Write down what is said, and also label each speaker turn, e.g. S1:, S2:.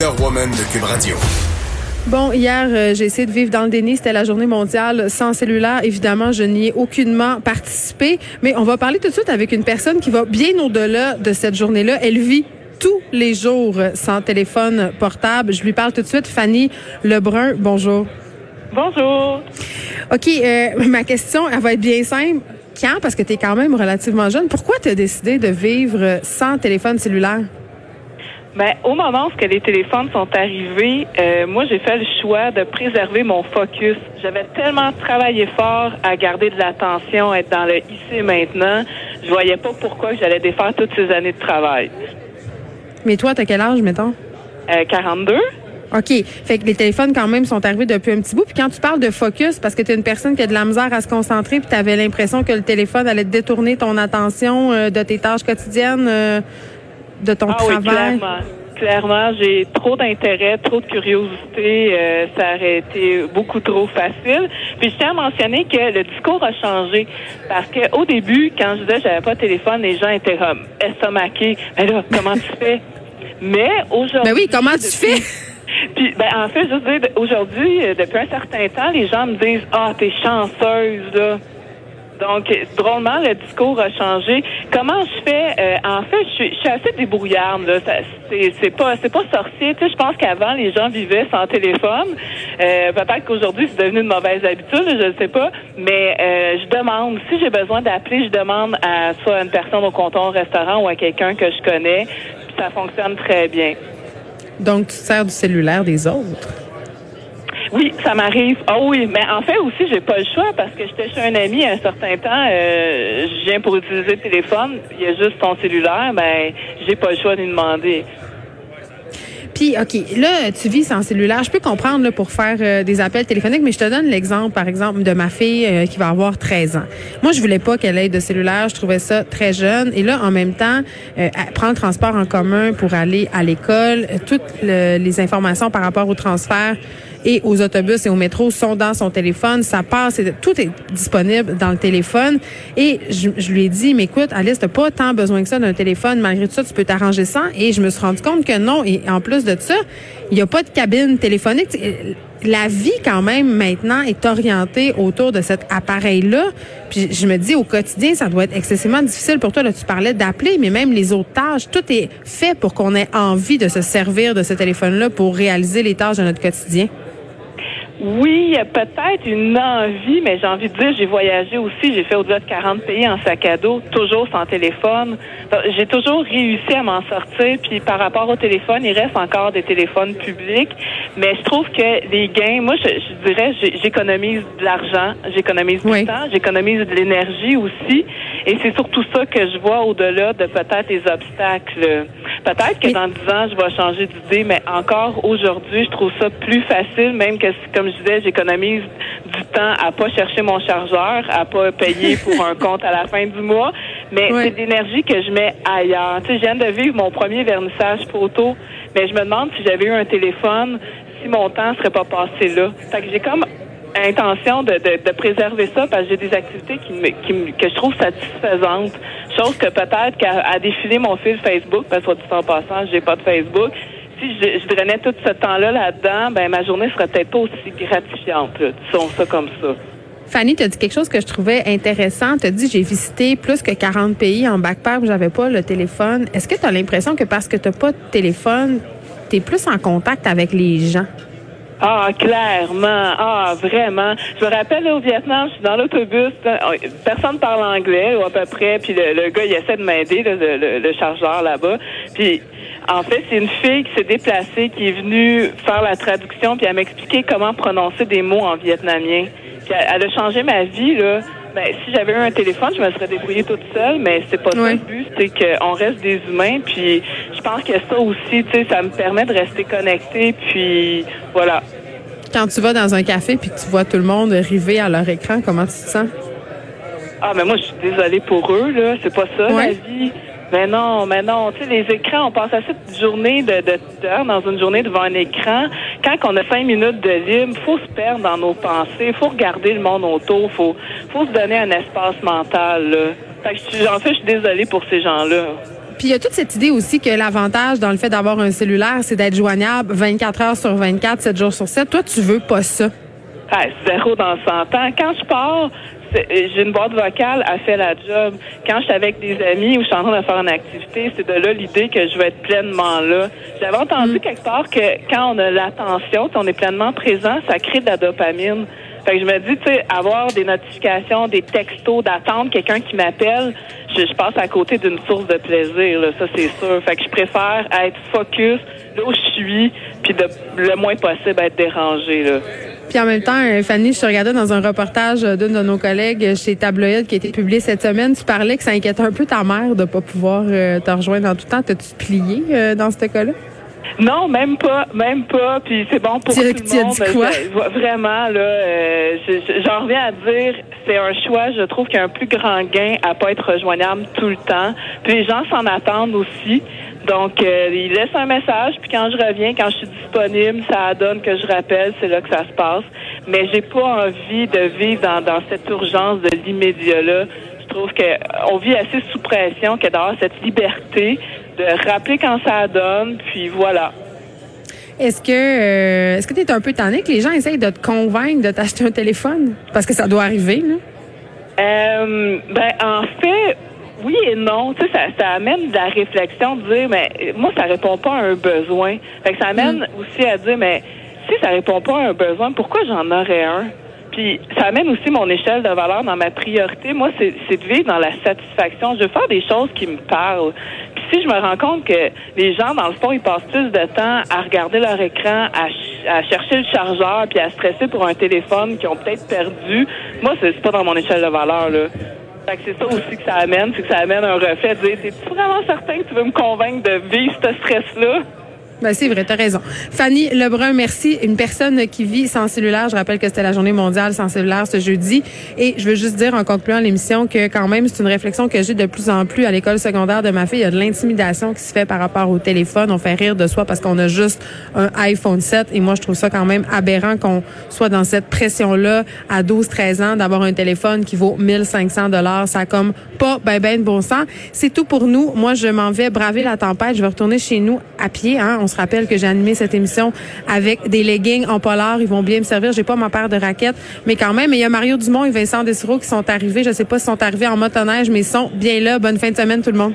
S1: Woman de Cube Radio.
S2: Bon, hier, euh, j'ai essayé de vivre dans le déni. C'était la journée mondiale sans cellulaire. Évidemment, je n'y ai aucunement participé. Mais on va parler tout de suite avec une personne qui va bien au-delà de cette journée-là. Elle vit tous les jours sans téléphone portable. Je lui parle tout de suite. Fanny Lebrun, bonjour.
S3: Bonjour.
S2: OK, euh, ma question, elle va être bien simple. Quand, parce que tu es quand même relativement jeune, pourquoi tu as décidé de vivre sans téléphone cellulaire?
S3: Ben, au moment où les téléphones sont arrivés, euh, moi, j'ai fait le choix de préserver mon focus. J'avais tellement travaillé fort à garder de l'attention, être dans le ici et maintenant. Je voyais pas pourquoi j'allais défaire toutes ces années de travail.
S2: Mais toi, t'as quel âge, mettons?
S3: Euh, 42.
S2: OK. Fait que les téléphones, quand même, sont arrivés depuis un petit bout. Puis quand tu parles de focus, parce que tu es une personne qui a de la misère à se concentrer, puis tu avais l'impression que le téléphone allait détourner ton attention euh, de tes tâches quotidiennes, euh, de ton
S3: ah
S2: travail?
S3: Oui, clairement. Clairement, j'ai trop d'intérêt, trop de curiosité. Euh, ça aurait été beaucoup trop facile. Puis je tiens à mentionner que le discours a changé. Parce qu'au début, quand je disais que j'avais pas de téléphone, les gens étaient comme estomaqués. Mais là, comment tu fais? Mais aujourd'hui.
S2: Ben oui, comment tu fais?
S3: Puis, ben, en fait, je veux dire, aujourd'hui, euh, depuis un certain temps, les gens me disent, ah, t'es chanceuse, là. Donc, drôlement, le discours a changé. Comment je fais euh, En fait, je suis, je suis assez débrouillarde. Là. C'est, c'est pas, c'est pas sorcier. Tu sais, je pense qu'avant, les gens vivaient sans téléphone. Euh, peut-être qu'aujourd'hui, c'est devenu une mauvaise habitude. Je ne sais pas. Mais euh, je demande. Si j'ai besoin d'appeler, je demande à soit une personne au comptoir au restaurant ou à quelqu'un que je connais. Ça fonctionne très bien.
S2: Donc, tu te sers du cellulaire des autres?
S3: Oui, ça m'arrive. Ah oui, mais en fait aussi, j'ai pas le choix parce que j'étais chez un ami un certain temps. Euh, je viens pour utiliser le téléphone. Il y a juste ton cellulaire. Ben, j'ai pas le choix de lui demander.
S2: Puis, OK, là, tu vis sans cellulaire. Je peux comprendre là, pour faire euh, des appels téléphoniques, mais je te donne l'exemple, par exemple, de ma fille euh, qui va avoir 13 ans. Moi, je voulais pas qu'elle ait de cellulaire. Je trouvais ça très jeune. Et là, en même temps, euh, prendre le transport en commun pour aller à l'école, toutes les informations par rapport au transfert et aux autobus et au métro sont dans son téléphone. Ça passe, tout est disponible dans le téléphone. Et je, lui ai dit, mais écoute, Alice, t'as pas tant besoin que ça d'un téléphone. Malgré tout ça, tu peux t'arranger sans. Et je me suis rendu compte que non. Et en plus de ça, il n'y a pas de cabine téléphonique. La vie, quand même, maintenant, est orientée autour de cet appareil-là. Puis je me dis, au quotidien, ça doit être excessivement difficile pour toi. Là, tu parlais d'appeler, mais même les autres tâches, tout est fait pour qu'on ait envie de se servir de ce téléphone-là pour réaliser les tâches de notre quotidien.
S3: Oui, peut-être une envie, mais j'ai envie de dire, j'ai voyagé aussi, j'ai fait au-delà de 40 pays en sac à dos, toujours sans téléphone. J'ai toujours réussi à m'en sortir, puis par rapport au téléphone, il reste encore des téléphones publics, mais je trouve que les gains, moi, je, je dirais, j'économise de l'argent, j'économise du temps, j'économise de l'énergie aussi, et c'est surtout ça que je vois au-delà de peut-être les obstacles. Peut-être que dans 10 ans, je vais changer d'idée, mais encore aujourd'hui, je trouve ça plus facile, même que comme je disais, j'économise du temps à pas chercher mon chargeur, à pas payer pour un compte à la fin du mois, mais c'est de l'énergie que je mets ailleurs. Tu sais, je viens de vivre mon premier vernissage photo, mais je me demande si j'avais eu un téléphone, si mon temps serait pas passé là. Fait que j'ai comme intention de, de, préserver ça parce que j'ai des activités qui, me, que je trouve satisfaisantes. Chose que peut-être qu'à défiler mon fil Facebook, parce que du temps passant, j'ai pas de Facebook, si je, je drainais tout ce temps-là là-dedans, ben ma journée serait peut-être pas aussi gratifiante. Disons ça comme ça.
S2: Fanny, tu as dit quelque chose que je trouvais intéressant. Tu as dit j'ai visité plus que 40 pays en backpack où j'avais pas le téléphone. Est-ce que tu as l'impression que parce que tu pas de téléphone, tu es plus en contact avec les gens?
S3: Ah, clairement. Ah, vraiment. Je me rappelle au Vietnam, je suis dans l'autobus, personne parle anglais ou à peu près, puis le, gars il essaie de m'aider, le, le, chargeur là-bas. Puis en fait, c'est une fille qui s'est déplacée, qui est venue faire la traduction, puis elle m'expliquer comment prononcer des mots en vietnamien. Puis elle, a changé ma vie, là. Ben, si j'avais eu un téléphone, je me serais débrouillée toute seule, mais c'est pas ça le but, c'est qu'on reste des humains, puis je pense que ça aussi, tu sais, ça me permet de rester connecté, puis voilà.
S2: Quand tu vas dans un café puis que tu vois tout le monde arriver à leur écran, comment tu te sens?
S3: Ah, mais moi, je suis désolée pour eux, là. C'est pas ça, la vie. Mais non, mais non. Tu sais, les écrans, on passe assez de journée de, de dans une journée devant un écran. Quand on a cinq minutes de libre, faut se perdre dans nos pensées, faut regarder le monde autour, faut, faut se donner un espace mental. Là. Fait que, en fait, je suis désolée pour ces gens-là.
S2: Puis il y a toute cette idée aussi que l'avantage dans le fait d'avoir un cellulaire, c'est d'être joignable 24 heures sur 24, 7 jours sur 7. Toi, tu veux pas ça?
S3: Ah, zéro dans 100 ans. Quand je pars, j'ai une boîte vocale, elle fait la job. Quand je suis avec des amis ou je suis en train de faire une activité, c'est de là l'idée que je vais être pleinement là. J'avais entendu mm. quelque part que quand on a l'attention, on est pleinement présent, ça crée de la dopamine. Fait que je me dis, tu sais, avoir des notifications, des textos, d'attendre quelqu'un qui m'appelle, je, passe à côté d'une source de plaisir, là, ça c'est sûr. Fait que je préfère être focus là où je suis, puis de le moins possible être dérangé. Là.
S2: Puis en même temps, euh, Fanny, je te regardais dans un reportage d'une de nos collègues chez Tabloïd qui a été publié cette semaine. Tu parlais que ça inquiétait un peu ta mère de pas pouvoir euh, te rejoindre dans tout temps. T'as-tu plié euh, dans ce cas-là?
S3: Non, même pas, même pas. Puis c'est bon pour tout le monde.
S2: Dit quoi?
S3: vraiment là, j'en reviens à dire, c'est un choix. Je trouve qu'il y a un plus grand gain à pas être rejoignable tout le temps. Puis les gens s'en attendent aussi. Donc, euh, il laisse un message, puis quand je reviens, quand je suis disponible, ça donne que je rappelle, c'est là que ça se passe. Mais j'ai pas envie de vivre dans, dans cette urgence de l'immédiat-là. Je trouve qu'on vit assez sous pression que d'avoir cette liberté de rappeler quand ça donne, puis voilà.
S2: Est-ce que euh, est-ce que tu es un peu tanné que les gens essayent de te convaincre de t'acheter un téléphone? Parce que ça doit arriver, là.
S3: Euh, ben, en fait, oui et non. Tu sais, ça, ça amène de la réflexion de dire, mais moi, ça répond pas à un besoin. Fait que ça amène mm. aussi à dire, mais si ça répond pas à un besoin, pourquoi j'en aurais un? Puis ça amène aussi mon échelle de valeur dans ma priorité. Moi, c'est de vivre dans la satisfaction. Je veux faire des choses qui me parlent. Puis si je me rends compte que les gens, dans le fond, ils passent plus de temps à regarder leur écran, à, chercher le chargeur, puis à stresser pour un téléphone qu'ils ont peut-être perdu, moi, c'est pas dans mon échelle de valeur. là c'est ça aussi que ça amène, c'est que ça amène un reflet de dire, es vraiment certain que tu veux me convaincre de vivre ce stress-là?
S2: Ben, c'est vrai, tu as raison. Fanny Lebrun, merci. Une personne qui vit sans cellulaire. Je rappelle que c'était la journée mondiale sans cellulaire ce jeudi. Et je veux juste dire en concluant l'émission que quand même, c'est une réflexion que j'ai de plus en plus à l'école secondaire de ma fille. Il y a de l'intimidation qui se fait par rapport au téléphone. On fait rire de soi parce qu'on a juste un iPhone 7. Et moi, je trouve ça quand même aberrant qu'on soit dans cette pression-là à 12, 13 ans d'avoir un téléphone qui vaut 1500 dollars. Ça a comme pas ben ben de bon sens. C'est tout pour nous. Moi, je m'en vais braver la tempête. Je vais retourner chez nous à pied, hein se rappelle que j'ai animé cette émission avec des leggings en polar. Ils vont bien me servir. J'ai pas ma paire de raquettes, mais quand même. il y a Mario Dumont et Vincent Dessureau qui sont arrivés. Je sais pas s'ils sont arrivés en motoneige, mais ils sont bien là. Bonne fin de semaine, tout le monde.